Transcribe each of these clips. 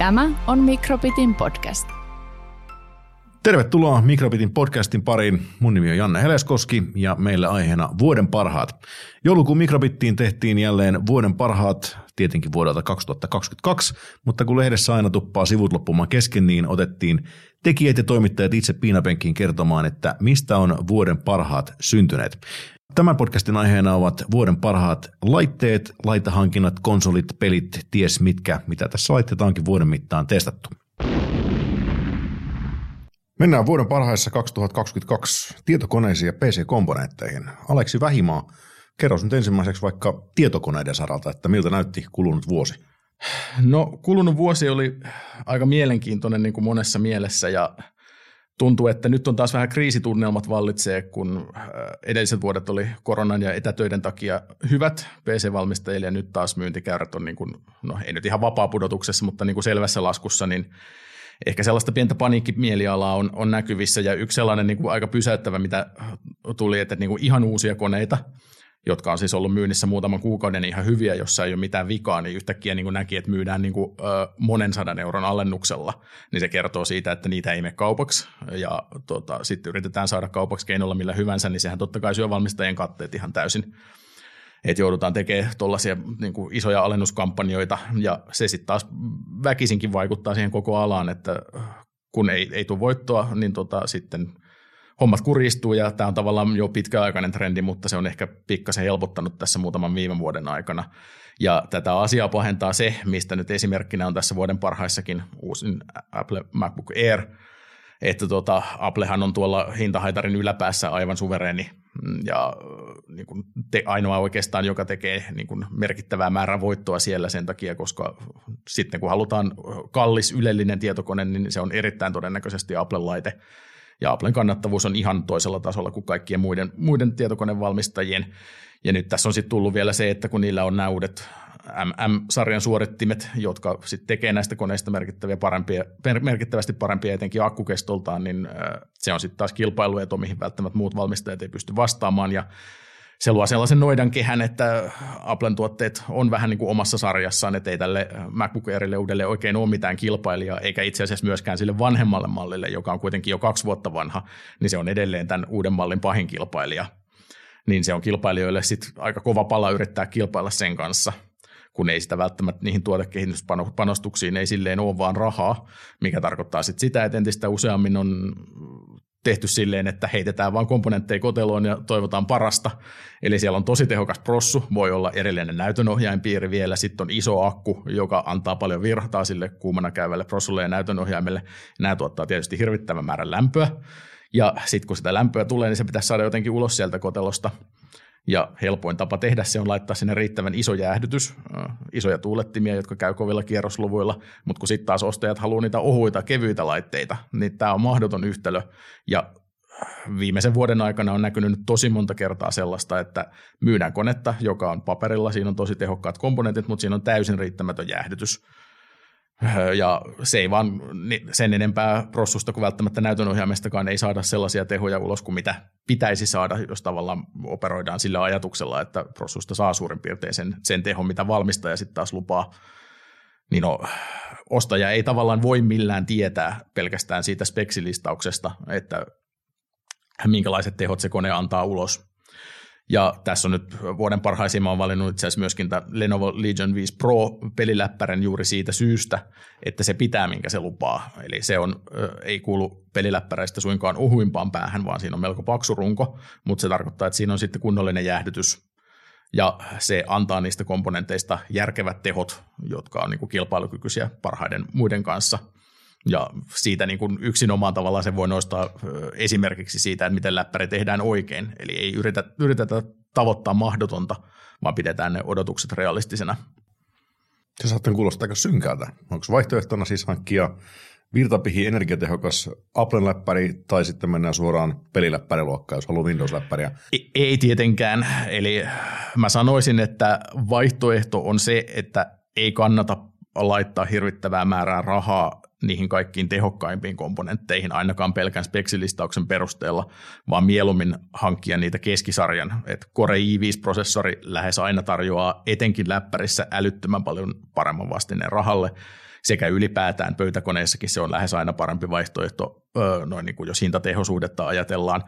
Tämä on Mikrobitin podcast. Tervetuloa Mikrobitin podcastin pariin. Mun nimi on Janne Heleskoski ja meillä aiheena vuoden parhaat. Joulukuun Mikrobittiin tehtiin jälleen vuoden parhaat, tietenkin vuodelta 2022, mutta kun lehdessä aina tuppaa sivut loppumaan kesken, niin otettiin tekijät ja toimittajat itse piinapenkkiin kertomaan, että mistä on vuoden parhaat syntyneet. Tämän podcastin aiheena ovat vuoden parhaat laitteet, laitehankinnat, konsolit, pelit, ties mitkä, mitä tässä laitteita onkin vuoden mittaan testattu. Mennään vuoden parhaissa 2022 tietokoneisiin ja PC-komponentteihin. Aleksi Vähimaa, kerro nyt ensimmäiseksi vaikka tietokoneiden saralta, että miltä näytti kulunut vuosi. No kulunut vuosi oli aika mielenkiintoinen niin kuin monessa mielessä ja tuntuu, että nyt on taas vähän kriisitunnelmat vallitsee, kun äh, edelliset vuodet oli koronan ja etätöiden takia hyvät PC-valmistajille ja nyt taas myyntikäyrät on, niin kuin, no ei nyt ihan vapaa-pudotuksessa, mutta niin kuin selvässä laskussa, niin ehkä sellaista pientä paniikkimielialaa on, on näkyvissä. Ja yksi sellainen niin kuin aika pysäyttävä, mitä tuli, että niin kuin ihan uusia koneita – jotka on siis ollut myynnissä muutaman kuukauden ihan hyviä, jossa ei ole mitään vikaa, niin yhtäkkiä niin kuin näki, että myydään niin kuin, ö, monen sadan euron alennuksella, niin se kertoo siitä, että niitä ei mene kaupaksi, ja tota, sitten yritetään saada kaupaksi keinolla millä hyvänsä, niin sehän totta kai syö valmistajien katteet ihan täysin. Että joudutaan tekemään tuollaisia niin isoja alennuskampanjoita, ja se sitten taas väkisinkin vaikuttaa siihen koko alaan, että kun ei, ei tule voittoa, niin tota, sitten – hommat kuristuu ja tämä on tavallaan jo pitkäaikainen trendi, mutta se on ehkä pikkasen helpottanut tässä muutaman viime vuoden aikana. Ja tätä asiaa pahentaa se, mistä nyt esimerkkinä on tässä vuoden parhaissakin uusin Apple MacBook Air, että tota, Applehan on tuolla hintahaitarin yläpäässä aivan suvereeni ja niin kuin te, ainoa oikeastaan, joka tekee niin kuin merkittävää määrää voittoa siellä sen takia, koska sitten kun halutaan kallis ylellinen tietokone, niin se on erittäin todennäköisesti Apple-laite, ja Applen kannattavuus on ihan toisella tasolla kuin kaikkien muiden, muiden tietokonevalmistajien. Ja nyt tässä on sitten tullut vielä se, että kun niillä on nämä uudet MM-sarjan suorittimet, jotka sitten tekee näistä koneista merkittäviä parempia, merkittävästi parempia etenkin akkukestoltaan, niin se on sitten taas kilpailueto, mihin välttämättä muut valmistajat ei pysty vastaamaan. Ja se luo sellaisen noidan kehän, että Applen tuotteet on vähän niin kuin omassa sarjassaan, että ei tälle MacBook Airille uudelle oikein ole mitään kilpailijaa, eikä itse asiassa myöskään sille vanhemmalle mallille, joka on kuitenkin jo kaksi vuotta vanha, niin se on edelleen tämän uuden mallin pahin kilpailija. Niin se on kilpailijoille sitten aika kova pala yrittää kilpailla sen kanssa – kun ei sitä välttämättä niihin tuotekehityspanostuksiin ei silleen ole vaan rahaa, mikä tarkoittaa sitten sitä, että entistä useammin on tehty silleen, että heitetään vain komponentteja koteloon ja toivotaan parasta. Eli siellä on tosi tehokas prossu, voi olla erillinen näytönohjainpiiri vielä, sitten on iso akku, joka antaa paljon virtaa sille kuumana käyvälle prossulle ja näytönohjaimelle. Nämä tuottaa tietysti hirvittävän määrän lämpöä, ja sitten kun sitä lämpöä tulee, niin se pitäisi saada jotenkin ulos sieltä kotelosta. Ja helpoin tapa tehdä se on laittaa sinne riittävän iso jäähdytys, isoja tuulettimia, jotka käy kovilla kierrosluvuilla, mutta kun sitten taas ostajat haluaa niitä ohuita, kevyitä laitteita, niin tämä on mahdoton yhtälö. Ja viimeisen vuoden aikana on näkynyt tosi monta kertaa sellaista, että myydään konetta, joka on paperilla, siinä on tosi tehokkaat komponentit, mutta siinä on täysin riittämätön jäähdytys. Ja se ei vaan sen enempää prossusta kuin välttämättä näytönohjaimestakaan ei saada sellaisia tehoja ulos kuin mitä pitäisi saada, jos tavallaan operoidaan sillä ajatuksella, että prossusta saa suurin piirtein sen, sen tehon, mitä valmistaja sitten taas lupaa. Niin no, ostaja ei tavallaan voi millään tietää pelkästään siitä speksilistauksesta, että minkälaiset tehot se kone antaa ulos. Ja tässä on nyt vuoden parhaisiin, mä valinnut itse asiassa myöskin tämä Lenovo Legion 5 Pro peliläppären juuri siitä syystä, että se pitää, minkä se lupaa. Eli se on, ei kuulu peliläppäreistä suinkaan uhuimpaan päähän, vaan siinä on melko paksu runko, mutta se tarkoittaa, että siinä on sitten kunnollinen jäähdytys ja se antaa niistä komponenteista järkevät tehot, jotka on niin kuin kilpailukykyisiä parhaiden muiden kanssa – ja siitä niin kuin yksinomaan tavallaan se voi nostaa esimerkiksi siitä, että miten läppäri tehdään oikein. Eli ei yritä, yritetä tavoittaa mahdotonta, vaan pidetään ne odotukset realistisena. Se saattaa kuulostaa aika synkältä. Onko vaihtoehtona siis hankkia virtapihi energiatehokas Apple-läppäri tai sitten mennään suoraan peliläppäriluokkaan, jos haluaa Windows-läppäriä? Ei, ei tietenkään. Eli mä sanoisin, että vaihtoehto on se, että ei kannata laittaa hirvittävää määrää rahaa niihin kaikkiin tehokkaimpiin komponentteihin, ainakaan pelkän speksilistauksen perusteella, vaan mieluummin hankkia niitä keskisarjan. Et Core i5-prosessori lähes aina tarjoaa etenkin läppärissä älyttömän paljon paremman vastineen rahalle, sekä ylipäätään pöytäkoneessakin se on lähes aina parempi vaihtoehto, noin niin kuin jos hintatehosuudetta ajatellaan,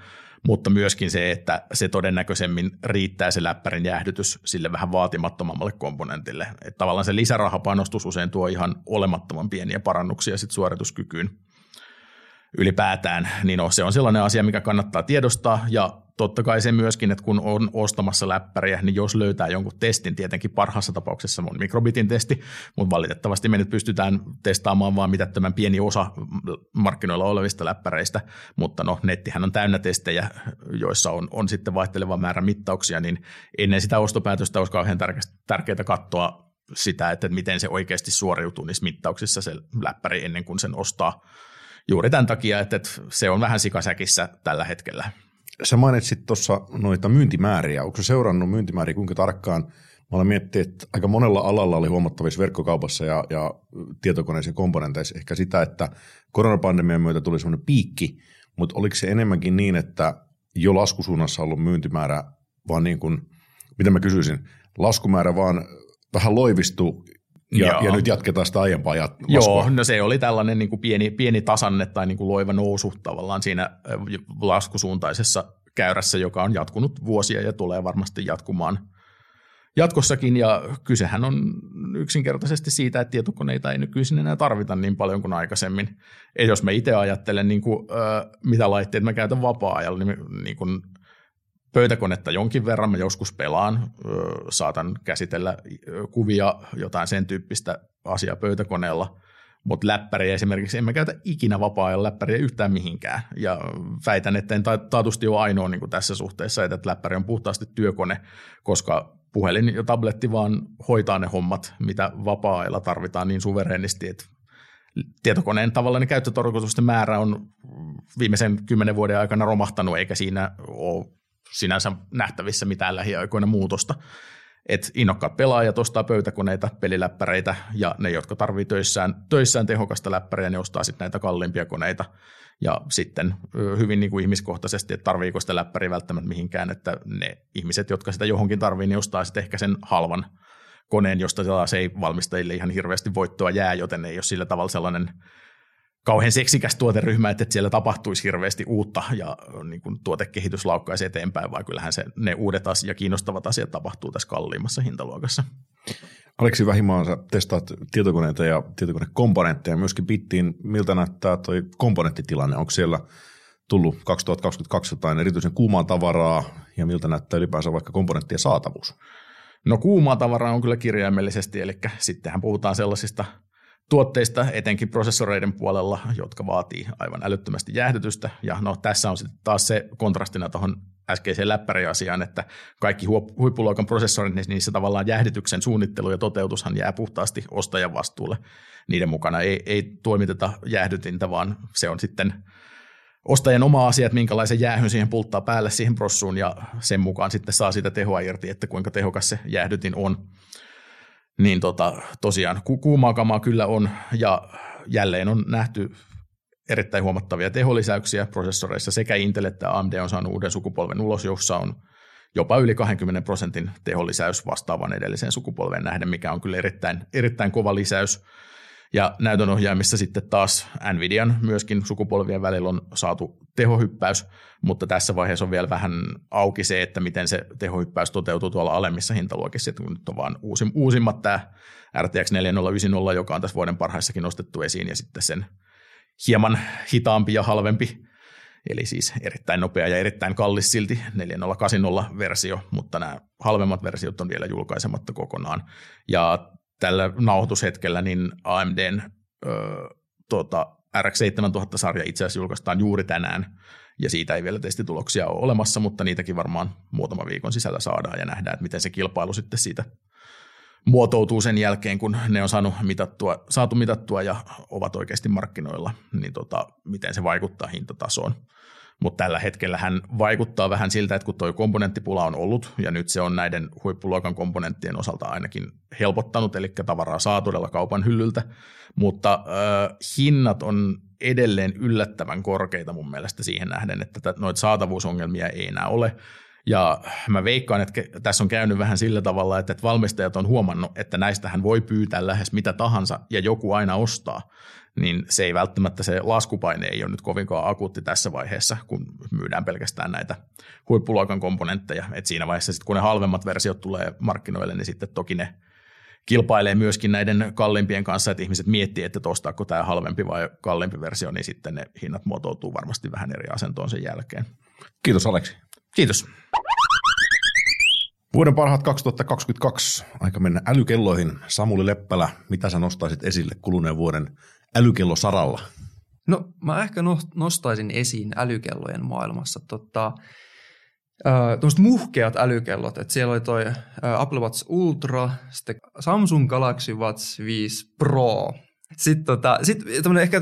mutta myöskin se, että se todennäköisemmin riittää se läppärin jäähdytys sille vähän vaatimattomammalle komponentille. Että tavallaan se lisärahapanostus usein tuo ihan olemattoman pieniä parannuksia sit suorituskykyyn ylipäätään, niin no, se on sellainen asia, mikä kannattaa tiedostaa, ja totta kai se myöskin, että kun on ostamassa läppäriä, niin jos löytää jonkun testin, tietenkin parhaassa tapauksessa on mikrobitin testi, mutta valitettavasti me nyt pystytään testaamaan vain mitättömän pieni osa markkinoilla olevista läppäreistä, mutta no nettihän on täynnä testejä, joissa on, on sitten vaihteleva määrä mittauksia, niin ennen sitä ostopäätöstä olisi kauhean tärkeää katsoa sitä, että miten se oikeasti suoriutuu niissä mittauksissa se läppäri ennen kuin sen ostaa juuri tämän takia, että se on vähän sikasäkissä tällä hetkellä. Sä mainitsit tuossa noita myyntimääriä. Onko se seurannut myyntimääriä kuinka tarkkaan? Mä olen miettinyt, että aika monella alalla oli huomattavissa verkkokaupassa ja, ja tietokoneissa komponenteissa ehkä sitä, että koronapandemian myötä tuli semmoinen piikki, mutta oliko se enemmänkin niin, että jo laskusuunnassa ollut myyntimäärä, vaan niin kuin, mitä mä kysyisin, laskumäärä vaan vähän loivistuu ja, ja nyt jatketaan sitä aiempaa jat- Joo, no se oli tällainen niin kuin pieni, pieni tasanne tai niin kuin loiva nousu tavallaan siinä laskusuuntaisessa käyrässä, joka on jatkunut vuosia ja tulee varmasti jatkumaan jatkossakin. Ja kysehän on yksinkertaisesti siitä, että tietokoneita ei nykyisin enää tarvita niin paljon kuin aikaisemmin. Ja jos mä itse ajattelen, niin kuin, mitä laitteet mä käytän vapaa-ajalla, niin, niin kuin pöytäkonetta jonkin verran, mä joskus pelaan, saatan käsitellä kuvia, jotain sen tyyppistä asiaa pöytäkoneella, mutta läppäriä esimerkiksi, en mä käytä ikinä vapaa-ajan läppäriä yhtään mihinkään. Ja väitän, että en taatusti ole ainoa niin tässä suhteessa, että läppäri on puhtaasti työkone, koska puhelin ja tabletti vaan hoitaa ne hommat, mitä vapaa-ajalla tarvitaan niin suverenisti, että tietokoneen tavallaan käyttötarkoitusten määrä on viimeisen kymmenen vuoden aikana romahtanut, eikä siinä ole sinänsä nähtävissä mitään lähiaikoina muutosta. Et innokkaat pelaajat ostaa pöytäkoneita, peliläppäreitä ja ne, jotka tarvii töissään, töissään tehokasta läppäriä, ne ostaa sitten näitä kalliimpia koneita. Ja sitten hyvin niin kuin ihmiskohtaisesti, että tarviiko sitä läppäriä välttämättä mihinkään, että ne ihmiset, jotka sitä johonkin tarvii, niin ostaa sitten ehkä sen halvan koneen, josta se ei valmistajille ihan hirveästi voittoa jää, joten ei ole sillä tavalla sellainen kauhean seksikäs tuoteryhmä, että siellä tapahtuisi hirveästi uutta ja niin kuin tuotekehitys laukkaisi eteenpäin, vaan kyllähän se, ne uudet asiat ja kiinnostavat asiat tapahtuu tässä kalliimmassa hintaluokassa. Aleksi Vähimaan, sä testaat tietokoneita ja tietokonekomponentteja myöskin bittiin. Miltä näyttää toi komponenttitilanne? Onko siellä tullut 2022 jotain erityisen kuumaa tavaraa ja miltä näyttää ylipäänsä vaikka komponenttien saatavuus? No kuumaa tavaraa on kyllä kirjaimellisesti, eli sittenhän puhutaan sellaisista – tuotteista, etenkin prosessoreiden puolella, jotka vaatii aivan älyttömästi jäähdytystä. Ja no, tässä on sitten taas se kontrastina tuohon äskeiseen läppäriasiaan, että kaikki huippuluokan prosessorit, niin niissä tavallaan jäähdytyksen suunnittelu ja toteutushan jää puhtaasti ostajan vastuulle. Niiden mukana ei, ei toimiteta jäähdytintä, vaan se on sitten ostajan oma asia, että minkälaisen jäähyn siihen pulttaa päälle siihen prossuun ja sen mukaan sitten saa sitä tehoa irti, että kuinka tehokas se jäähdytin on niin tota, tosiaan ku- kuumaa kamaa kyllä on, ja jälleen on nähty erittäin huomattavia teholisäyksiä prosessoreissa. Sekä Intel että AMD on saanut uuden sukupolven ulos, jossa on jopa yli 20 prosentin teholisäys vastaavan edelliseen sukupolven nähden, mikä on kyllä erittäin, erittäin kova lisäys. Ja näytönohjaimissa sitten taas Nvidian myöskin sukupolvien välillä on saatu tehohyppäys, mutta tässä vaiheessa on vielä vähän auki se, että miten se tehohyppäys toteutuu tuolla alemmissa hintaluokissa, että kun nyt on vaan uusim, uusimmat tämä RTX 4090, joka on tässä vuoden parhaissakin nostettu esiin, ja sitten sen hieman hitaampi ja halvempi, eli siis erittäin nopea ja erittäin kallis silti 4080-versio, mutta nämä halvemmat versiot on vielä julkaisematta kokonaan. Ja tällä nauhoitushetkellä niin AMDn ö, tota, RX 7000-sarja itse asiassa julkaistaan juuri tänään, ja siitä ei vielä testituloksia ole olemassa, mutta niitäkin varmaan muutama viikon sisällä saadaan ja nähdään, että miten se kilpailu sitten siitä muotoutuu sen jälkeen, kun ne on saanut mitattua, saatu mitattua ja ovat oikeasti markkinoilla, niin tota, miten se vaikuttaa hintatasoon. Mutta tällä hetkellä hän vaikuttaa vähän siltä, että kun tuo komponenttipula on ollut, ja nyt se on näiden huippuluokan komponenttien osalta ainakin helpottanut, eli tavaraa saa todella kaupan hyllyltä, mutta äh, hinnat on edelleen yllättävän korkeita mun mielestä siihen nähden, että noita saatavuusongelmia ei enää ole, ja mä veikkaan, että tässä on käynyt vähän sillä tavalla, että valmistajat on huomannut, että näistähän voi pyytää lähes mitä tahansa ja joku aina ostaa. Niin se ei välttämättä, se laskupaine ei ole nyt kovinkaan akuutti tässä vaiheessa, kun myydään pelkästään näitä huippuluokan komponentteja. Et siinä vaiheessa sitten kun ne halvemmat versiot tulee markkinoille, niin sitten toki ne kilpailee myöskin näiden kalliimpien kanssa, että ihmiset miettii, että ostaako tämä halvempi vai kalliimpi versio, niin sitten ne hinnat muotoutuu varmasti vähän eri asentoon sen jälkeen. Kiitos Aleksi. Kiitos. Vuoden parhaat 2022. Aika mennä älykelloihin. Samuli Leppälä, mitä sä nostaisit esille kuluneen vuoden älykellosaralla? No mä ehkä nostaisin esiin älykellojen maailmassa tota, uh, muhkeat älykellot. Et siellä oli toi Apple Watch Ultra, sitten Samsung Galaxy Watch 5 Pro. Sitten tota, sit ehkä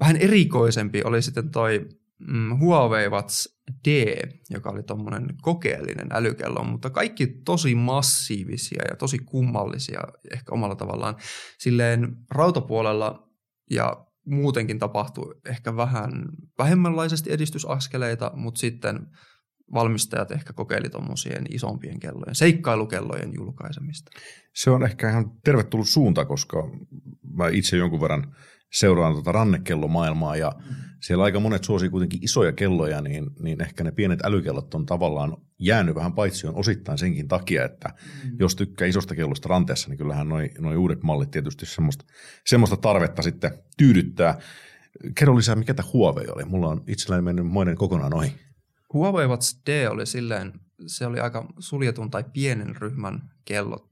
vähän erikoisempi oli sitten toi mm, Huawei Watch D, joka oli tuommoinen kokeellinen älykello, mutta kaikki tosi massiivisia ja tosi kummallisia ehkä omalla tavallaan. Silleen rautapuolella ja muutenkin tapahtui ehkä vähän vähemmänlaisesti edistysaskeleita, mutta sitten valmistajat ehkä kokeili tuommoisien isompien kellojen, seikkailukellojen julkaisemista. Se on ehkä ihan tervetullut suunta, koska mä itse jonkun verran seuraan tuota rannekellomaailmaa ja siellä aika monet suosii kuitenkin isoja kelloja, niin, niin ehkä ne pienet älykellot on tavallaan jäänyt vähän paitsi on osittain senkin takia, että mm. jos tykkää isosta kellosta ranteessa, niin kyllähän noin noi uudet mallit tietysti semmoista, semmoista tarvetta sitten tyydyttää. Kerro lisää, mikä tämä Huawei oli? Mulla on itselläni mennyt moinen kokonaan ohi. Huawei Watch D oli silleen, se oli aika suljetun tai pienen ryhmän kello,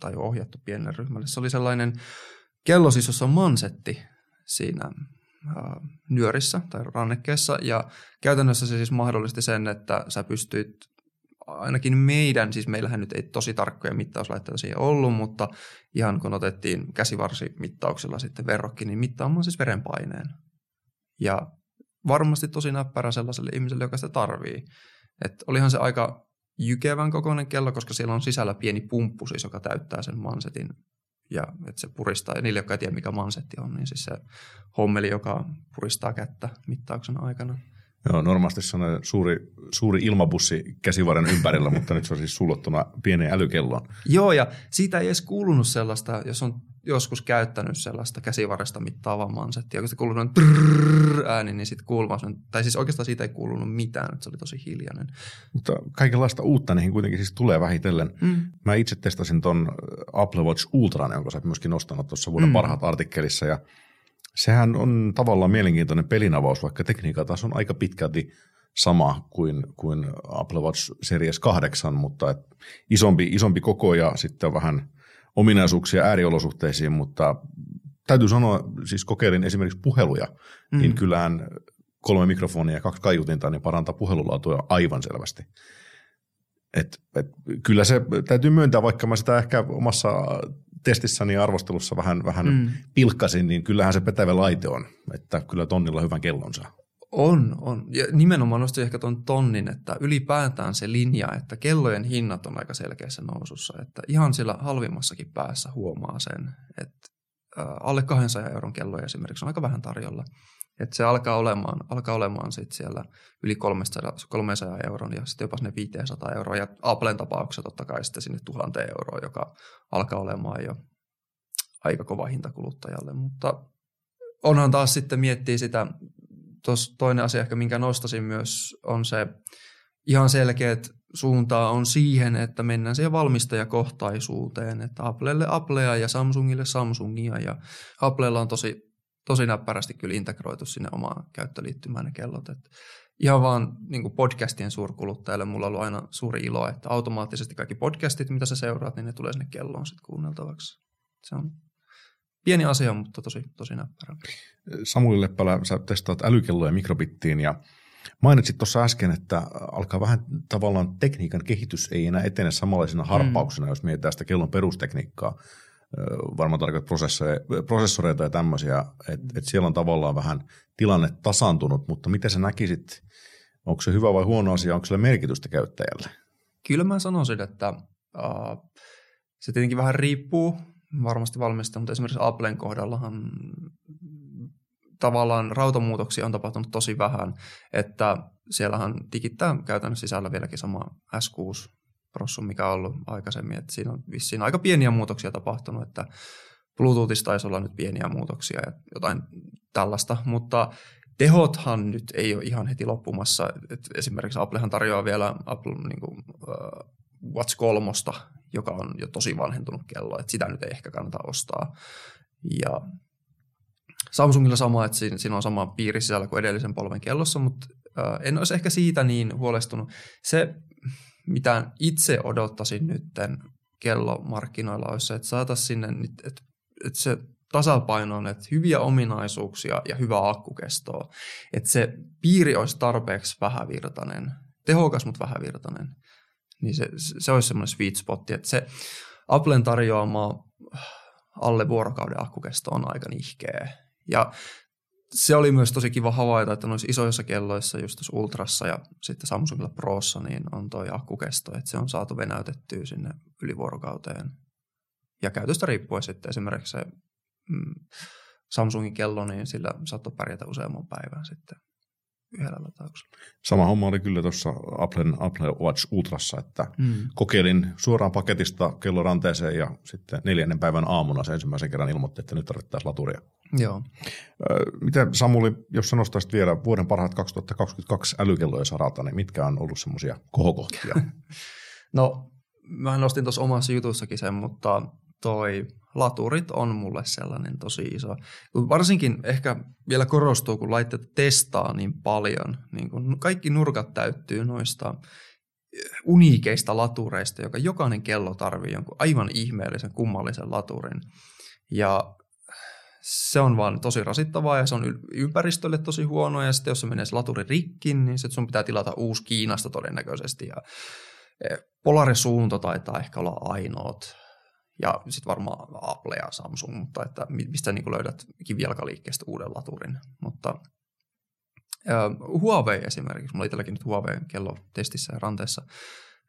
tai ohjattu pienelle ryhmälle. Se oli sellainen kello siis, jossa on mansetti, siinä nyörissä tai rannekkeessa. Ja käytännössä se siis mahdollisti sen, että sä pystyit ainakin meidän, siis meillähän nyt ei tosi tarkkoja mittauslaitteita siihen ollut, mutta ihan kun otettiin käsivarsimittauksella sitten verrokki, niin mittaamaan siis verenpaineen. Ja varmasti tosi näppärä sellaiselle ihmiselle, joka sitä tarvii. Et olihan se aika jykevän kokoinen kello, koska siellä on sisällä pieni pumppu siis, joka täyttää sen mansetin ja että se puristaa, ja niille, jotka ei tiedä mikä mansetti on, niin siis se hommeli, joka puristaa kättä mittauksen aikana. Joo, normaalisti se on suuri, suuri ilmabussi käsivarren ympärillä, mutta nyt se on siis sullottuna pieneen älykelloon. Joo, ja siitä ei edes kuulunut sellaista, jos on joskus käyttänyt sellaista käsivarresta mittaavaa mansettia, kun se kuuluu noin ääni, niin sitten kuuluu tai siis oikeastaan siitä ei kuulunut mitään, että se oli tosi hiljainen. Mutta kaikenlaista uutta niihin kuitenkin siis tulee vähitellen. Mm. Mä itse testasin ton Apple Watch Ultra, jonka sä myöskin nostanut tuossa vuoden mm. parhaat artikkelissa, ja sehän on tavallaan mielenkiintoinen pelinavaus, vaikka tekniikan taas on aika pitkälti sama kuin, kuin Apple Watch Series 8, mutta et isompi, isompi koko ja sitten vähän ominaisuuksia ääriolosuhteisiin, mutta täytyy sanoa, siis kokeilin esimerkiksi puheluja, mm. niin kyllähän kolme mikrofonia ja kaksi kaiutinta niin parantaa puhelulaatua aivan selvästi. Et, et, kyllä se täytyy myöntää, vaikka mä sitä ehkä omassa testissäni ja arvostelussa vähän, vähän mm. pilkkasin, niin kyllähän se petävä laite on, että kyllä tonnilla hyvän kellon saa. On, on. Ja nimenomaan nostin ehkä tuon tonnin, että ylipäätään se linja, että kellojen hinnat on aika selkeässä nousussa. Että ihan sillä halvimmassakin päässä huomaa sen, että alle 200 euron kelloja esimerkiksi on aika vähän tarjolla. Että se alkaa olemaan, alkaa olemaan sit siellä yli 300, 300 euron ja sitten jopa sinne 500 euroa. Ja Applen tapauksessa totta kai sitten sinne 1000 euroa, joka alkaa olemaan jo aika kova hinta kuluttajalle. Mutta onhan taas sitten miettiä sitä Tuossa toinen asia ehkä, minkä nostasin myös, on se ihan selkeät suuntaa on siihen, että mennään siihen valmistajakohtaisuuteen, että Applelle Applea ja Samsungille Samsungia ja Applella on tosi, tosi näppärästi kyllä integroitu sinne omaan käyttöliittymään ne kellot. Että ihan vaan niin podcastien suurkuluttajalle mulla on ollut aina suuri ilo, että automaattisesti kaikki podcastit, mitä sä seuraat, niin ne tulee sinne kelloon sitten kuunneltavaksi. Se on pieni asia, mutta tosi, tosi näppärä. Samuli Leppälä, sä testaat älykelloja mikrobittiin ja mainitsit tuossa äsken, että alkaa vähän tavallaan tekniikan kehitys ei enää etene samanlaisena harppauksena, mm. jos mietitään sitä kellon perustekniikkaa. Varmaan tarkoittaa prosessoreita ja tämmöisiä, että et siellä on tavallaan vähän tilanne tasantunut, mutta miten sä näkisit Onko se hyvä vai huono asia, onko sillä merkitystä käyttäjälle? Kyllä mä sanoisin, että uh, se tietenkin vähän riippuu varmasti valmista, mutta esimerkiksi Applen kohdallahan tavallaan rautamuutoksia on tapahtunut tosi vähän, että siellähän digittää käytännössä sisällä vieläkin sama S6 prossu, mikä on ollut aikaisemmin, että siinä on vissiin aika pieniä muutoksia tapahtunut, että Bluetoothissa taisi olla nyt pieniä muutoksia ja jotain tällaista, mutta tehothan nyt ei ole ihan heti loppumassa. Et esimerkiksi Applehan tarjoaa vielä Apple niin kuin, uh, Watch 3, joka on jo tosi vanhentunut kello, että sitä nyt ei ehkä kannata ostaa. Ja Samsungilla sama, että siinä, siinä on sama piiri sisällä kuin edellisen polven kellossa, mutta uh, en olisi ehkä siitä niin huolestunut. Se, mitä itse odottaisin nytten kellomarkkinoilla, olisi se, että saataisiin sinne, että, että se tasapaino on, että hyviä ominaisuuksia ja hyvää akkukestoa. Että se piiri olisi tarpeeksi vähävirtainen, tehokas, mutta vähävirtainen. Niin se, se olisi semmoinen sweet spot, että se Applen tarjoama alle vuorokauden akkukesto on aika nihkeä. Ja se oli myös tosi kiva havaita, että noissa isoissa kelloissa, just tuossa Ultrassa ja sitten Samsungilla Prossa, niin on toi akkukesto, että se on saatu venäytettyä sinne yli vuorokauteen. Ja käytöstä riippuen sitten esimerkiksi se mm, Samsungin kello, niin sillä saattoi pärjätä useamman päivän sitten yhdellä latauksella. Sama homma oli kyllä tuossa Applen Apple Watch Ultrassa, että mm. kokeilin suoraan paketista kello ranteeseen ja sitten neljännen päivän aamuna se ensimmäisen kerran ilmoitti, että nyt tarvittaisiin laturia. Joo. Miten Samuli, jos sä nostaisit vielä vuoden parhaat 2022 älykellojen saralta, niin mitkä on ollut semmoisia kohokohtia? no, mä nostin tuossa omassa jutussakin sen, mutta toi laturit on mulle sellainen tosi iso. Varsinkin ehkä vielä korostuu, kun laitteet testaa niin paljon. Niin kun kaikki nurkat täyttyy noista uniikeista latureista, joka jokainen kello tarvii jonkun aivan ihmeellisen, kummallisen laturin. Ja se on vaan tosi rasittavaa ja se on ympäristölle tosi huono ja sitten jos se menee se laturi rikki, niin sitten sun pitää tilata uusi Kiinasta todennäköisesti ja e, Polaris-suunta taitaa ehkä olla ainoat ja sitten varmaan Apple ja Samsung, mutta että mistä niin löydät kivijalkaliikkeestä uuden laturin. Mutta uh, Huawei esimerkiksi, mulla itselläkin nyt Huawei kello testissä ja ranteessa,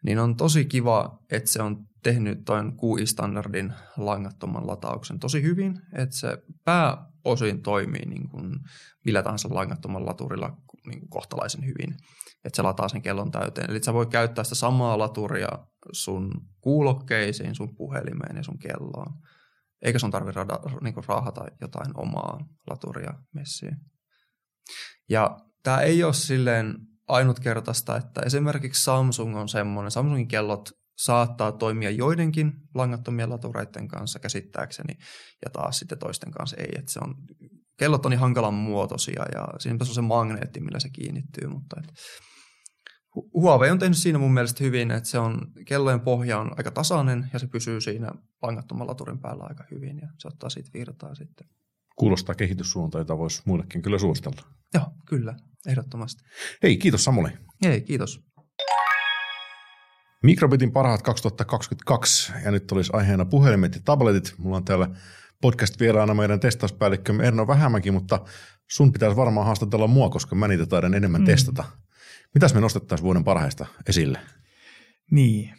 niin on tosi kiva, että se on tehnyt tuon QI-standardin langattoman latauksen tosi hyvin, että se pääosin toimii niin kuin millä tahansa langattoman laturilla niin kuin kohtalaisen hyvin, että se lataa sen kellon täyteen. Eli sä voi käyttää sitä samaa laturia sun kuulokkeisiin, sun puhelimeen ja sun kelloon. Eikä sun tarvitse rada, niin raahata jotain omaa laturia messiin. Ja tämä ei ole silleen ainutkertaista, että esimerkiksi Samsung on semmoinen, Samsungin kellot saattaa toimia joidenkin langattomien latureiden kanssa käsittääkseni, ja taas sitten toisten kanssa ei, että se on, kellot on niin hankalan muotoisia, ja siinä on se magneetti, millä se kiinnittyy, mutta et, Huawei on tehnyt siinä mun mielestä hyvin, että se on, kellojen pohja on aika tasainen ja se pysyy siinä langattoman laturin päällä aika hyvin ja se ottaa siitä virtaa sitten. Kuulostaa kehityssuunta, jota voisi muillekin kyllä suositella. Joo, kyllä, ehdottomasti. Hei, kiitos Samuli. Hei, kiitos. Mikrobitin parhaat 2022 ja nyt olisi aiheena puhelimet ja tabletit. Mulla on täällä podcast-vieraana meidän testauspäällikkö Erno Vähämäki, mutta sun pitäisi varmaan haastatella mua, koska mä niitä taidan enemmän mm. testata. Mitäs me nostettaisiin vuoden parhaista esille? Niin.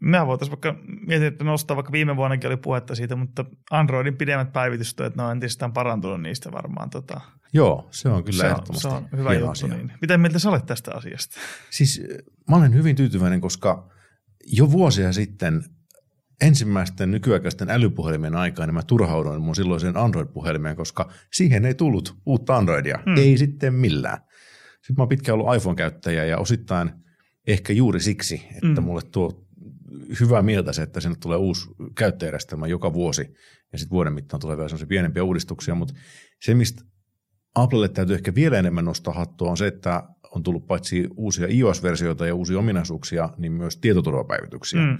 Mä voitaisiin vaikka, mietin, että nostaa, vaikka viime vuonnakin oli puhetta siitä, mutta Androidin pidemmät päivitystyöt, ne on entisestään parantunut niistä varmaan. Tota, Joo, se on kyllä se ehdottomasti on, se on hyvä juttu. Asia. Niin. Miten mieltä sä olet tästä asiasta? Siis mä olen hyvin tyytyväinen, koska jo vuosia sitten ensimmäisten nykyaikaisten älypuhelimien aikaan niin mä turhauduin mun silloiseen Android-puhelimeen, koska siihen ei tullut uutta Androidia. Hmm. Ei sitten millään. Sitten mä oon pitkään ollut iPhone-käyttäjä ja osittain ehkä juuri siksi, että mm. mulle tuo hyvää mieltä se, että sinne tulee uusi käyttäjärjestelmä joka vuosi ja sitten vuoden mittaan tulee vielä sellaisia pienempiä uudistuksia, mutta se, mistä Applelle täytyy ehkä vielä enemmän nostaa hattua on se, että on tullut paitsi uusia iOS-versioita ja uusia ominaisuuksia, niin myös tietoturvapäivityksiä. Mm.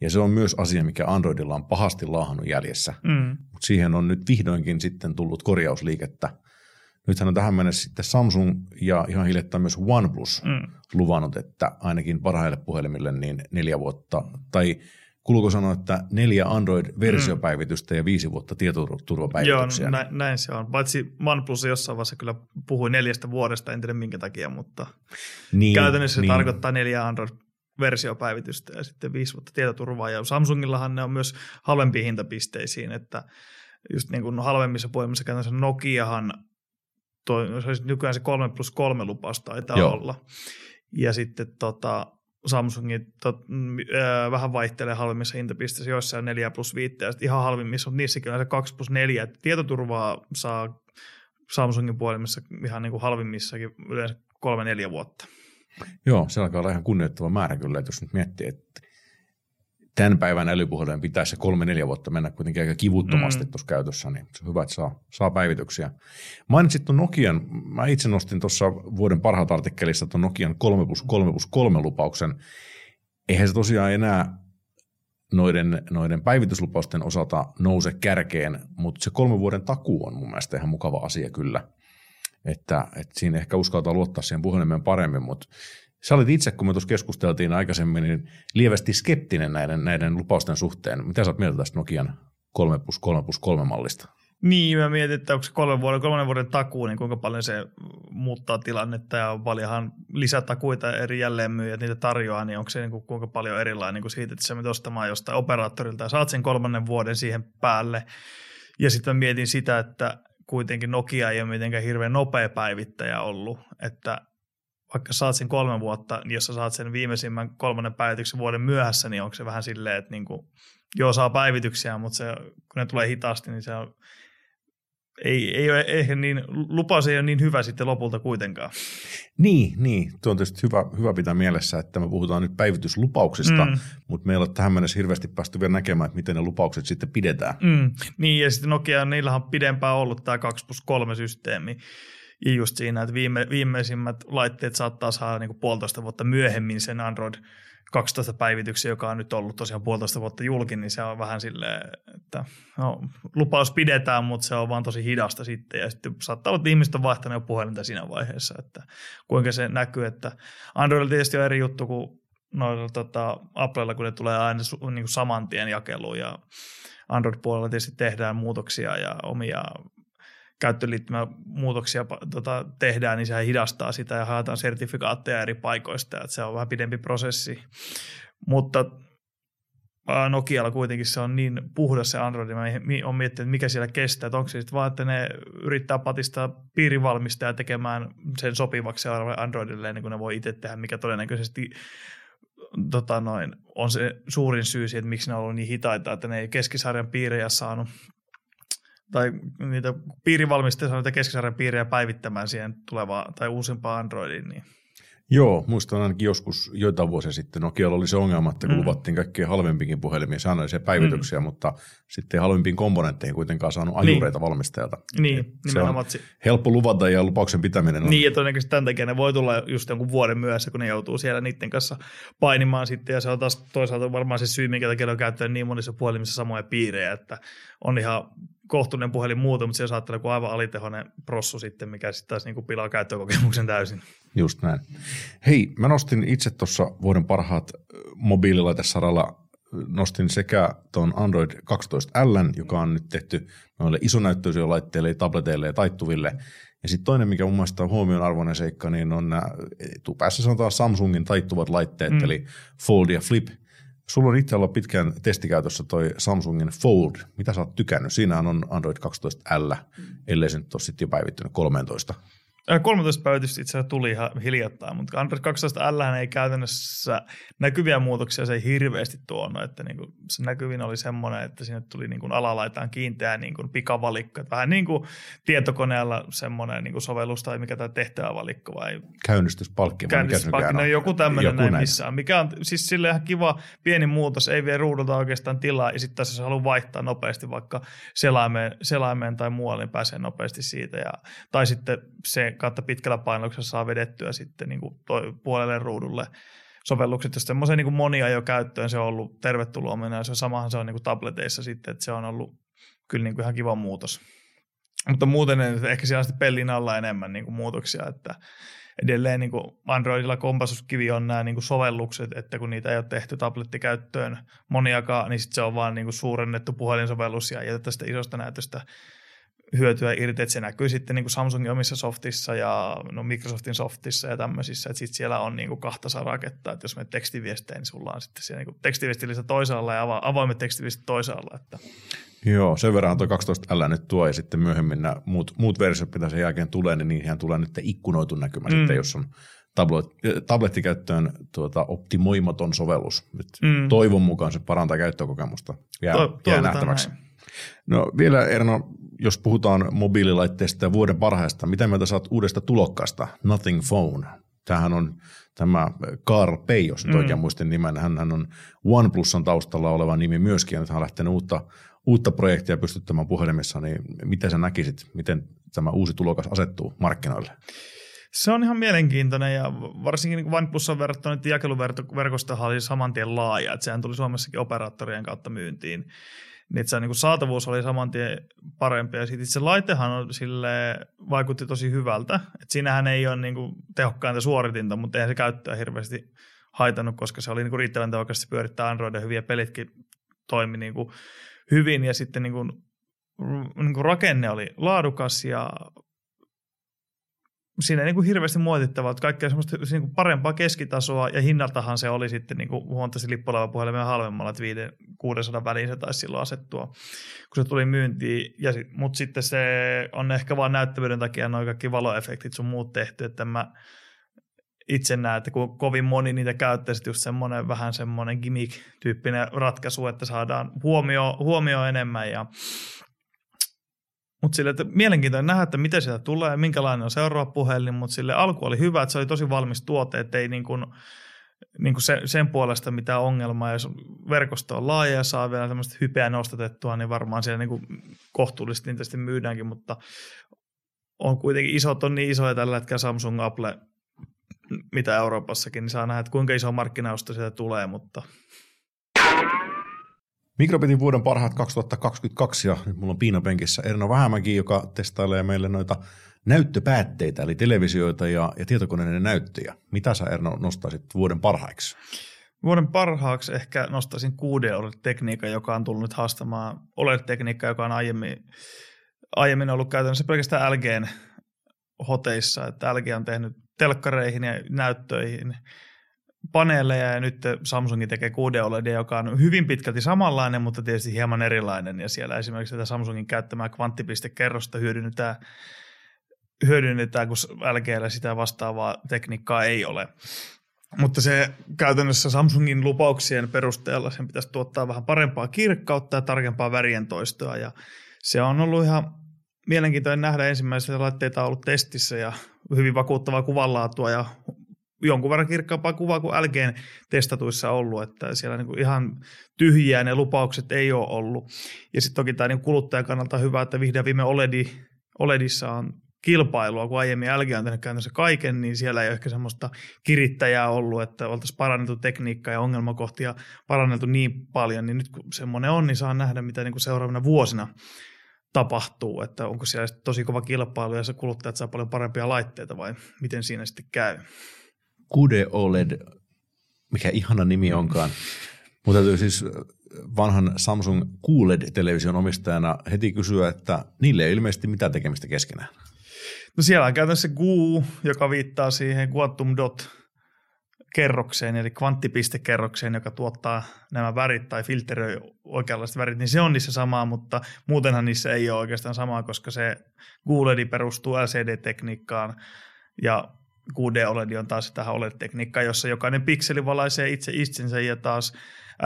Ja se on myös asia, mikä Androidilla on pahasti laahannut jäljessä. Mm. Mutta siihen on nyt vihdoinkin sitten tullut korjausliikettä – Nythän on tähän mennessä sitten Samsung ja ihan hiljattain myös OnePlus mm. luvannut, että ainakin parhaille puhelimille niin neljä vuotta tai Kuuluuko sanoa, että neljä Android-versiopäivitystä ja viisi vuotta tietoturvapäivityksiä? Joo, näin, näin se on. Paitsi OnePlus jossain vaiheessa kyllä puhui neljästä vuodesta, en tiedä minkä takia, mutta niin, käytännössä niin. se tarkoittaa neljä Android-versiopäivitystä ja sitten viisi vuotta tietoturvaa. Ja Samsungillahan ne on myös halvempiin hintapisteisiin, että just niin kuin halvemmissa puhelimissa käytännössä Nokiahan, toi, se olisi nykyään se 3 plus 3 lupaus taitaa Joo. olla. Ja sitten tota, Samsungin tot, äh, vähän vaihtelee halvimmissa hintapisteissä, joissain 4 plus 5 ja sitten ihan halvimmissa, mutta niissäkin on se 2 plus 4. Et tietoturvaa saa Samsungin puhelimissa ihan niin kuin halvimmissakin yleensä 3-4 vuotta. Joo, se alkaa olla ihan kunnioittava määrä kyllä, että jos nyt miettii, että tämän päivän älypuhelimeen pitäisi se kolme-neljä vuotta mennä kuitenkin aika kivuttomasti mm. tuossa käytössä, niin se on hyvä, että saa, saa päivityksiä. Mainitsit tuon Nokian, mä itse nostin tuossa vuoden parhaat artikkelissa tuon Nokian 3 plus 3 plus 3 lupauksen. Eihän se tosiaan enää noiden, noiden päivityslupausten osalta nouse kärkeen, mutta se kolmen vuoden takuu on mun mielestä ihan mukava asia kyllä. Että, että siinä ehkä uskaltaa luottaa siihen puhelimeen paremmin, mutta Sä olit itse, kun me tuossa keskusteltiin aikaisemmin, niin lievästi skeptinen näiden, näiden lupausten suhteen. Mitä sä oot mieltä tästä Nokian 3 plus 3 plus 3 mallista? Niin, mä mietin, että onko se kolmen vuoden, kolmannen vuoden takuu, niin kuinka paljon se muuttaa tilannetta ja paljonhan lisätakuita eri jälleenmyyjät niitä tarjoaa, niin onko se niin kuin, kuinka paljon erilainen niin kuin siitä, että sä menet ostamaan jostain operaattorilta ja saat sen kolmannen vuoden siihen päälle. Ja sitten mä mietin sitä, että kuitenkin Nokia ei ole mitenkään hirveän nopea päivittäjä ollut, että vaikka saat sen kolme vuotta, niin jos sä saat sen viimeisimmän kolmannen päivityksen vuoden myöhässä, niin onko se vähän silleen, että niin kuin, joo saa päivityksiä, mutta se, kun ne tulee hitaasti, niin se on, ei, ei ole ehkä niin, lupaus ei ole niin hyvä sitten lopulta kuitenkaan. Niin, niin. Tuo on tietysti hyvä, hyvä pitää mielessä, että me puhutaan nyt päivityslupauksista, mm. mutta meillä on tähän mennessä hirveästi päästy vielä näkemään, että miten ne lupaukset sitten pidetään. Mm. Niin, ja sitten Nokia, niillä on pidempään ollut tämä 2 plus 3 systeemi. Ja just siinä, että viime, viimeisimmät laitteet saattaa saada niin kuin puolitoista vuotta myöhemmin sen Android 12 päivityksen, joka on nyt ollut tosiaan puolitoista vuotta julkin, niin se on vähän silleen, että no, lupaus pidetään, mutta se on vaan tosi hidasta sitten. Ja sitten saattaa olla, että ihmiset on vaihtaneet jo puhelinta siinä vaiheessa, että kuinka se näkyy, että Androidilla tietysti on eri juttu kuin noilla tota, Applella, kun ne tulee aina niin saman tien jakeluun ja Android-puolella tietysti tehdään muutoksia ja omia käyttöliittymämuutoksia tota, tehdään, niin sehän hidastaa sitä ja haetaan sertifikaatteja eri paikoista, että se on vähän pidempi prosessi. Mutta Nokialla kuitenkin se on niin puhdas se Android, mä oon miettinyt, että mikä siellä kestää, että onko se sitten vaan, että ne yrittää patistaa piirivalmistajaa tekemään sen sopivaksi Androidille, niin kuin ne voi itse tehdä, mikä todennäköisesti tota noin, on se suurin syy siihen, että miksi ne on ollut niin hitaita, että ne ei keskisarjan piirejä saanut tai niitä piirivalmistajia niitä keskisarjan piirejä päivittämään siihen tulevaan tai uusimpaan Androidiin. Niin. Joo, muistan ainakin joskus joitain vuosia sitten Nokialla oli se ongelma, että kun mm. luvattiin kaikkein halvempikin puhelimia säännöllisiä päivityksiä, mm. mutta sitten halvempiin komponentteihin kuitenkaan saanut ajureita niin. valmistajalta. Niin, se on helppo luvata ja lupauksen pitäminen on. Niin, ja todennäköisesti tämän takia ne voi tulla just jonkun vuoden myöhässä, kun ne joutuu siellä niiden kanssa painimaan sitten, ja se on taas toisaalta varmaan se syy, minkä takia on käyttänyt niin monissa puhelimissa samoja piirejä, että on ihan kohtuullinen puhelin muuta, mutta se saattaa olla aivan alitehoinen prossu sitten, mikä sitten taas niin pilaa käyttökokemuksen täysin. Just näin. Hei, mä nostin itse tuossa vuoden parhaat mobiililaitesaralla nostin sekä tuon Android 12L, joka on nyt tehty noille isonäyttöisille laitteille, tableteille ja taittuville. Ja sitten toinen, mikä mun mielestä on huomionarvoinen seikka, niin on nämä, etupäässä sanotaan Samsungin taittuvat laitteet, mm. eli Fold ja Flip. Sulla on itse ollut pitkään testikäytössä toi Samsungin Fold. Mitä sä oot tykännyt? Siinä on Android 12L, ellei se nyt ole sitten jo päivittynyt 13. 13 päivitystä itse asiassa tuli ihan hiljattain, mutta Android 12 L ei käytännössä näkyviä muutoksia se ei hirveästi tuonut, että niin kuin se näkyvin oli semmoinen, että sinne tuli niin kuin alalaitaan kiinteä niin kuin pikavalikko, että vähän niin kuin tietokoneella semmoinen niin kuin sovellus tai mikä tämä tehtävävalikko vai käynnistyspalkki. Käynnistyspalkki, no joku tämmöinen näin, näin missään, mikä on siis sille ihan kiva pieni muutos, ei vie ruudulta oikeastaan tilaa ja sitten tässä jos haluaa vaihtaa nopeasti vaikka selaimeen, selaimeen tai muualle, niin pääsee nopeasti siitä ja, tai sitten se kautta pitkällä painoksella saa vedettyä sitten niin kuin puolelle ruudulle sovellukset, jos semmoisen niin monia jo käyttöön se on ollut tervetuloa mennä, se samahan se on niin kuin tableteissa sitten, että se on ollut kyllä niin kuin ihan kiva muutos. Mutta muuten ehkä siellä on sitten pellin alla enemmän niin kuin muutoksia, että edelleen niin kuin Androidilla kompasuskivi on nämä niin kuin sovellukset, että kun niitä ei ole tehty tablettikäyttöön moniakaan, niin sit se on vaan niin kuin suurennettu puhelinsovellus ja jätetään sitä isosta näytöstä hyötyä irti, että se näkyy sitten niin kuin Samsungin omissa softissa ja no Microsoftin softissa ja tämmöisissä, että sitten siellä on niin kuin kahta saraketta, että jos me tekstiviestejä, niin sulla on sitten siellä niin tekstivestilistä toisaalla ja avoimet tekstiviestit toisaalla. Että. Joo, sen verran tuo 12 L nyt tuo ja sitten myöhemmin nämä muut, muut versiot, mitä sen jälkeen tulee, niin niihin tulee nyt ikkunoitu näkymä mm. sitten, jos on tablet, tablettikäyttöön tuota, optimoimaton sovellus. Nyt mm. Toivon mukaan se parantaa käyttökokemusta. Jää, to, jää nähtäväksi. Näin. No vielä Erno, jos puhutaan mobiililaitteista ja vuoden parhaista, mitä mieltä saat uudesta tulokkaasta, Nothing Phone? Tämähän on tämä Carl Pei, jos mm. oikein muistin nimen. Hän, hän on OnePlusan taustalla oleva nimi myöskin, ja nyt hän on lähtenyt uutta, uutta projektia pystyttämään puhelimessa, niin miten sä näkisit, miten tämä uusi tulokas asettuu markkinoille? Se on ihan mielenkiintoinen ja varsinkin niin OnePlusan verrattuna nyt jakeluverkostohan oli saman tien laaja, että sehän tuli Suomessakin operaattorien kautta myyntiin niin se niin saatavuus oli saman tien parempi. Ja sitten se laitehan on sille, vaikutti tosi hyvältä. Et siinähän ei ole niin kuin tehokkainta suoritinta, mutta eihän se käyttöä hirveästi haitannut, koska se oli niin kuin riittävän tehokkaasti pyörittää Androidin hyviä pelitkin toimi niin kuin hyvin ja sitten niin kuin, niin kuin rakenne oli laadukas ja siinä ei niin kuin hirveästi muotittavaa, että kaikkea semmoista niin kuin parempaa keskitasoa ja hinnaltahan se oli sitten niin kuin huomattavasti lippulaiva puhelimia halvemmalla, että 5 600 väliin se taisi silloin asettua, kun se tuli myyntiin, ja sit, mutta sitten se on ehkä vain näyttävyyden takia noin kaikki valoefektit sun muut tehty, että mä itse näen, että kun kovin moni niitä käyttäisi, just semmoinen vähän semmoinen gimmick-tyyppinen ratkaisu, että saadaan huomio, huomio enemmän ja mutta sille, että mielenkiintoinen nähdä, että miten sieltä tulee, minkälainen on seuraava puhelin, mutta sille alku oli hyvä, että se oli tosi valmis tuote, että ei niin kuin, niin kuin se, sen puolesta mitään ongelmaa. Jos verkosto on laaja ja saa vielä tämmöistä hypeä nostatettua, niin varmaan siellä niin kuin kohtuullisesti niitä sitten myydäänkin, mutta on kuitenkin isot, on niin isoja tällä hetkellä Samsung, Apple, mitä Euroopassakin, niin saa nähdä, että kuinka iso markkinaosto sieltä tulee, mutta Mikrobitin vuoden parhaat 2022 ja nyt mulla on piinapenkissä Erno Vähämäki, joka testailee meille noita näyttöpäätteitä, eli televisioita ja, ja tietokoneiden näyttöjä. Mitä sä Erno nostaisit vuoden parhaiksi? Vuoden parhaaksi ehkä nostaisin 6 tekniikka joka on tullut nyt haastamaan OLED-tekniikka, joka on aiemmin, aiemmin ollut käytännössä pelkästään LGn hoteissa, että LG on tehnyt telkkareihin ja näyttöihin paneeleja ja nyt Samsung tekee 6 OLED, joka on hyvin pitkälti samanlainen, mutta tietysti hieman erilainen ja siellä esimerkiksi tätä Samsungin käyttämää kvanttipistekerrosta hyödynnetään, hyödynnetään kun LGllä sitä vastaavaa tekniikkaa ei ole. Mutta se käytännössä Samsungin lupauksien perusteella sen pitäisi tuottaa vähän parempaa kirkkautta ja tarkempaa värientoistoa ja se on ollut ihan mielenkiintoinen nähdä ensimmäisiä laitteita on ollut testissä ja hyvin vakuuttavaa kuvanlaatua ja jonkun verran kirkkaampaa kuvaa kuin LGn testatuissa ollut, että siellä niin kuin ihan tyhjiä ne lupaukset ei ole ollut. Ja sitten toki tämä niin kuluttajan kannalta hyvä, että vihdoin viime OLEDi, OLEDissa on kilpailua, kun aiemmin LG on tehnyt käytännössä kaiken, niin siellä ei ole ehkä semmoista kirittäjää ollut, että oltaisiin parannettu tekniikkaa ja ongelmakohtia paranneltu niin paljon, niin nyt kun semmoinen on, niin saa nähdä, mitä niin kuin seuraavina vuosina tapahtuu, että onko siellä tosi kova kilpailu ja se kuluttajat saa paljon parempia laitteita vai miten siinä sitten käy. Kude OLED, mikä ihana nimi onkaan. Mutta siis vanhan Samsung QLED-television omistajana heti kysyä, että niille ei ilmeisesti mitään tekemistä keskenään. No siellä on käytännössä GU, joka viittaa siihen Quantum Dot kerrokseen, eli kvanttipistekerrokseen, joka tuottaa nämä värit tai filteröi oikeanlaiset värit, niin se on niissä samaa, mutta muutenhan niissä ei ole oikeastaan samaa, koska se GULED perustuu LCD-tekniikkaan ja 6D OLED on taas tähän OLED-tekniikkaan, jossa jokainen pikseli valaisee itse itsensä ja taas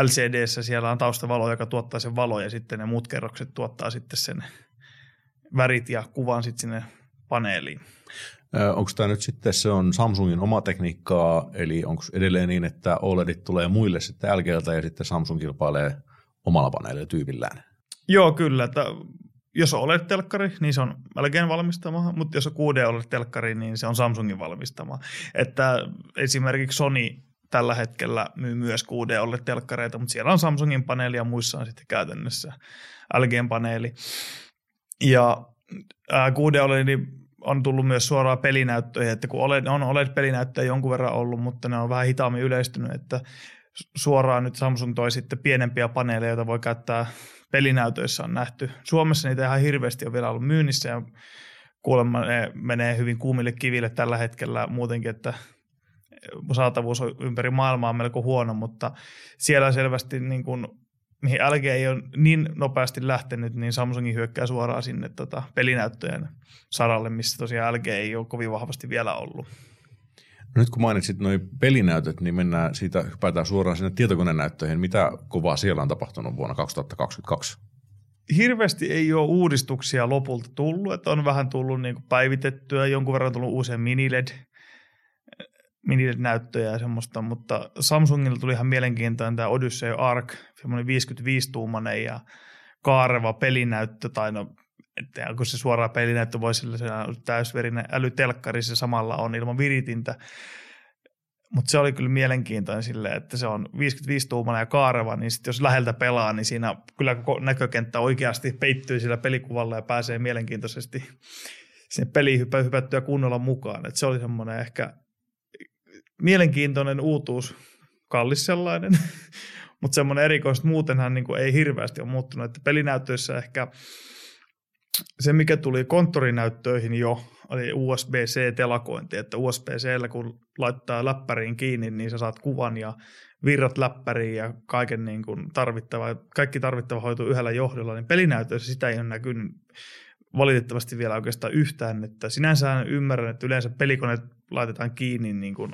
LCDssä siellä on taustavalo, joka tuottaa sen valo ja sitten ne muut kerrokset tuottaa sitten sen värit ja kuvan sitten sinne paneeliin. Onko tämä nyt sitten, se on Samsungin oma tekniikkaa, eli onko edelleen niin, että OLEDit tulee muille sitten LGltä ja sitten Samsung kilpailee omalla paneelilla tyypillään? Joo, kyllä. Että jos olet telkkari, niin se on melkein valmistama, mutta jos on 6 olet telkkari, niin se on Samsungin valmistama. Että esimerkiksi Sony tällä hetkellä myy myös 6 olet telkkareita, mutta siellä on Samsungin paneeli ja muissa on sitten käytännössä LGn paneeli. Ja 6 OLED, niin on tullut myös suoraan pelinäyttöjä, että kun OLED, on OLED-pelinäyttöjä jonkun verran ollut, mutta ne on vähän hitaammin yleistynyt, että suoraan nyt Samsung toi sitten pienempiä paneeleja, joita voi käyttää pelinäytöissä on nähty. Suomessa niitä ihan hirveästi on vielä ollut myynnissä ja kuulemma ne menee hyvin kuumille kiville tällä hetkellä muutenkin, että saatavuus on ympäri maailmaa melko huono, mutta siellä selvästi niin kuin, mihin LG ei ole niin nopeasti lähtenyt, niin Samsungin hyökkää suoraan sinne tota, pelinäyttöjen saralle, missä tosiaan LG ei ole kovin vahvasti vielä ollut. Nyt kun mainitsit nuo pelinäytöt, niin mennään siitä, hypätään suoraan sinne tietokonenäyttöihin. Mitä kovaa siellä on tapahtunut vuonna 2022? Hirveästi ei ole uudistuksia lopulta tullut, että on vähän tullut niin päivitettyä, jonkun verran tullut uusia mini-LED, mini-näyttöjä ja semmoista, mutta Samsungilla tuli ihan mielenkiintoinen tämä Odyssey Arc, semmoinen 55-tuumainen ja kaareva pelinäyttö, tai no että onko se suoraan pelinäyttö voi sillä se täysverinen älytelkkari se samalla on ilman viritintä. Mutta se oli kyllä mielenkiintoinen silleen, että se on 55 tuumana ja kaareva, niin sitten jos läheltä pelaa, niin siinä kyllä koko näkökenttä oikeasti peittyy sillä pelikuvalla ja pääsee mielenkiintoisesti sinne peliin hypättyä kunnolla mukaan. Et se oli semmoinen ehkä mielenkiintoinen uutuus, kallis sellainen, mutta semmoinen erikoista. Muutenhan niin ei hirveästi ole muuttunut, että pelinäyttöissä ehkä – se, mikä tuli konttorinäyttöihin jo, oli USB-C-telakointi, että USB-Cllä kun laittaa läppäriin kiinni, niin sä saat kuvan ja virrat läppäriin ja kaiken niin kuin tarvittava, kaikki tarvittava hoituu yhdellä johdolla, niin pelinäytöissä sitä ei ole näkynyt valitettavasti vielä oikeastaan yhtään, että sinänsä ymmärrän, että yleensä pelikoneet laitetaan kiinni, niin kuin,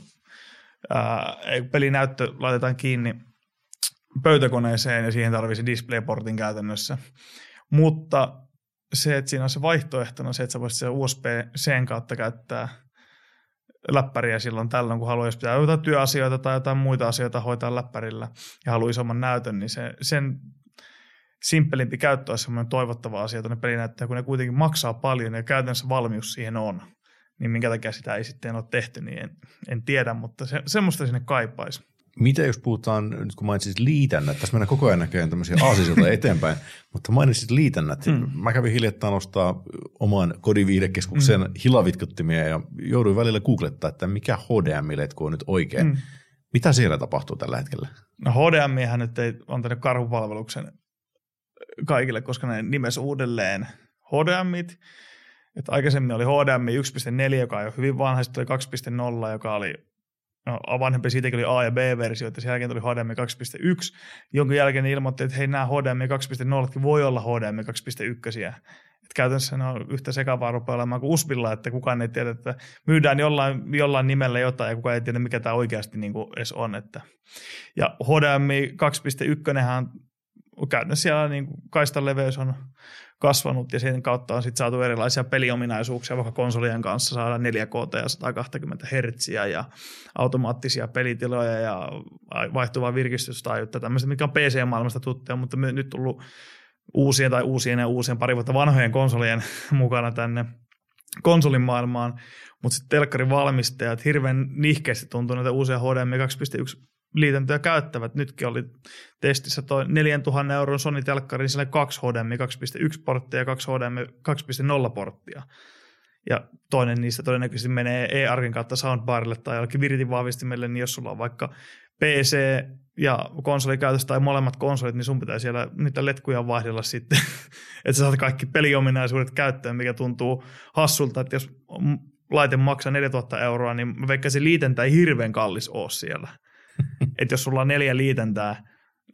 ää, pelinäyttö laitetaan kiinni pöytäkoneeseen ja siihen tarvitsisi DisplayPortin käytännössä, mutta se, että siinä on se vaihtoehtona se, että sä voisit USB-C kautta käyttää läppäriä silloin tällöin, kun haluaa, jos pitää jotain työasioita tai jotain muita asioita hoitaa läppärillä ja haluaa isomman näytön, niin se, sen simppelimpi käyttö olisi semmoinen toivottava asia tuonne pelinäyttöön, kun ne kuitenkin maksaa paljon ja käytännössä valmius siihen on. Niin minkä takia sitä ei sitten ole tehty, niin en, en tiedä, mutta se, semmoista sinne kaipaisi. Mitä jos puhutaan, nyt kun mainitsit liitännät, tässä mennään koko ajan näköjään tämmöisiä aasisilta eteenpäin, mutta mainitsit liitännät. Hmm. Mä kävin hiljattain ostaa oman kodiviidekeskuksen hmm. hilavitkuttimia ja jouduin välillä googlettaa, että mikä HDMI-letku on nyt oikein. Hmm. Mitä siellä tapahtuu tällä hetkellä? No HDMI nyt ei antanut karhupalveluksen kaikille, koska ne nimes uudelleen HDMit. Että aikaisemmin oli HDMI 1.4, joka on hyvin vanha, sitten oli 2.0, joka oli no, vanhempi siitäkin oli A- ja B-versio, että sen jälkeen tuli HDMI 2.1, jonka jälkeen ne ilmoitti, että hei, nämä HDMI 2.0 voi olla HDMI 2.1. Että käytännössä ne on yhtä sekavaa rupeaa olemaan kuin USBilla, että kukaan ei tiedä, että myydään jollain, jollain nimellä jotain ja kukaan ei tiedä, mikä tämä oikeasti niin kuin edes on. Että. Ja HDMI 2.1 käytännössä siellä niin kaistan leveys on kasvanut ja sen kautta on sitten saatu erilaisia peliominaisuuksia, vaikka konsolien kanssa saada 4K ja 120 Hz ja automaattisia pelitiloja ja vaihtuvaa virkistystajuutta, tämmöistä, mikä on PC-maailmasta tuttuja, mutta nyt tullut uusien tai uusien ja uusien pari vuotta vanhojen konsolien mukana tänne konsolin maailmaan, mutta sitten telkkarin valmistajat hirveän nihkeästi tuntuu näitä uusia HDMI 2.1 liitäntöjä käyttävät. Nytkin oli testissä tuo 4000 euron Sony telkkari, niin siellä kaksi HDMI 2.1 porttia ja kaksi HDMI 2.0 porttia. Ja toinen niistä todennäköisesti menee e-arkin kautta soundbarille tai jollekin viritin vahvistimelle, niin jos sulla on vaikka PC ja konsolikäytössä tai molemmat konsolit, niin sun pitää siellä niitä letkuja vaihdella sitten, että sä saat kaikki peliominaisuudet käyttöön, mikä tuntuu hassulta, että jos laite maksaa 4000 euroa, niin vaikka se liitäntä ei hirveän kallis ole siellä. että jos sulla on neljä liitäntää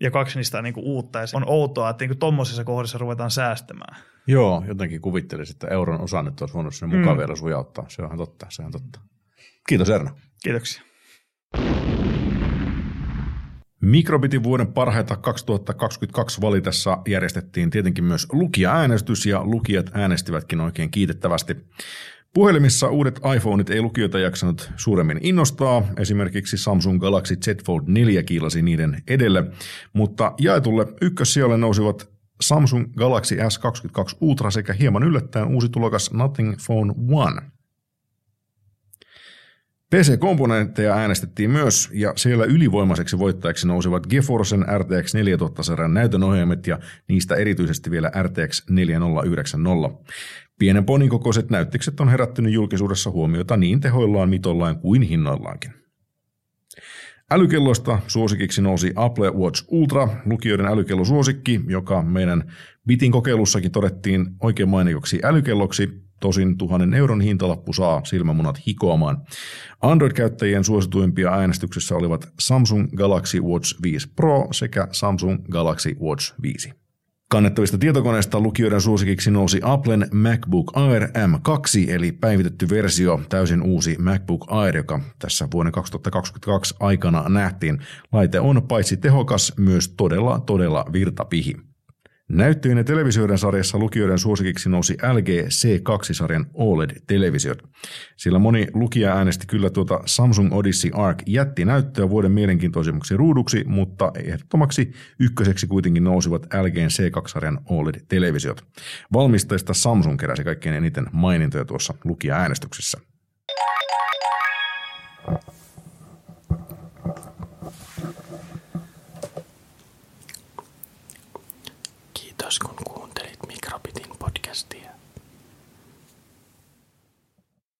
ja kaksi niistä on niinku uutta, ja se on outoa, että niinku tuommoisessa kohdassa ruvetaan säästämään. Joo, jotenkin kuvittelisin, että euron osa nyt olisi voinut sinne mukaan mm. vielä sujauttaa. Se on totta, se on totta. Kiitos Erna. Kiitoksia. Mikrobitin vuoden parhaita 2022 valitessa järjestettiin tietenkin myös lukija-äänestys ja lukijat äänestivätkin oikein kiitettävästi. Puhelimissa uudet iPhoneit ei lukijoita jaksanut suuremmin innostaa. Esimerkiksi Samsung Galaxy Z Fold 4 kiilasi niiden edelle, mutta jaetulle ykkössijalle nousivat Samsung Galaxy S22 Ultra sekä hieman yllättäen uusi tulokas Nothing Phone One. PC-komponentteja äänestettiin myös, ja siellä ylivoimaiseksi voittajaksi nousivat GeForcen RTX 4000-sarjan näytönohjaimet ja niistä erityisesti vielä RTX 4090. Pienen ponikokoiset näyttikset on herättänyt julkisuudessa huomiota niin tehoillaan, mitollaan kuin hinnoillaankin. Älykelloista suosikiksi nousi Apple Watch Ultra, lukijoiden älykellosuosikki, joka meidän Bitin kokeilussakin todettiin oikein mainikoksi älykelloksi. Tosin tuhannen euron hintalappu saa silmämunat hikoamaan. Android-käyttäjien suosituimpia äänestyksessä olivat Samsung Galaxy Watch 5 Pro sekä Samsung Galaxy Watch 5. Kannettavista tietokoneista lukijoiden suosikiksi nousi Applen MacBook Air M2, eli päivitetty versio, täysin uusi MacBook Air, joka tässä vuoden 2022 aikana nähtiin. Laite on paitsi tehokas, myös todella, todella virtapihi. Näyttöjen televisioiden sarjassa lukijoiden suosikiksi nousi LG C2-sarjan OLED-televisiot. Sillä moni lukija äänesti kyllä tuota Samsung Odyssey Arc jättinäyttöä vuoden mielenkiintoisemmaksi ruuduksi, mutta ehdottomaksi ykköseksi kuitenkin nousivat LG C2-sarjan OLED-televisiot. Valmistajista Samsung keräsi kaikkein eniten mainintoja tuossa lukija-äänestyksessä. Kiitos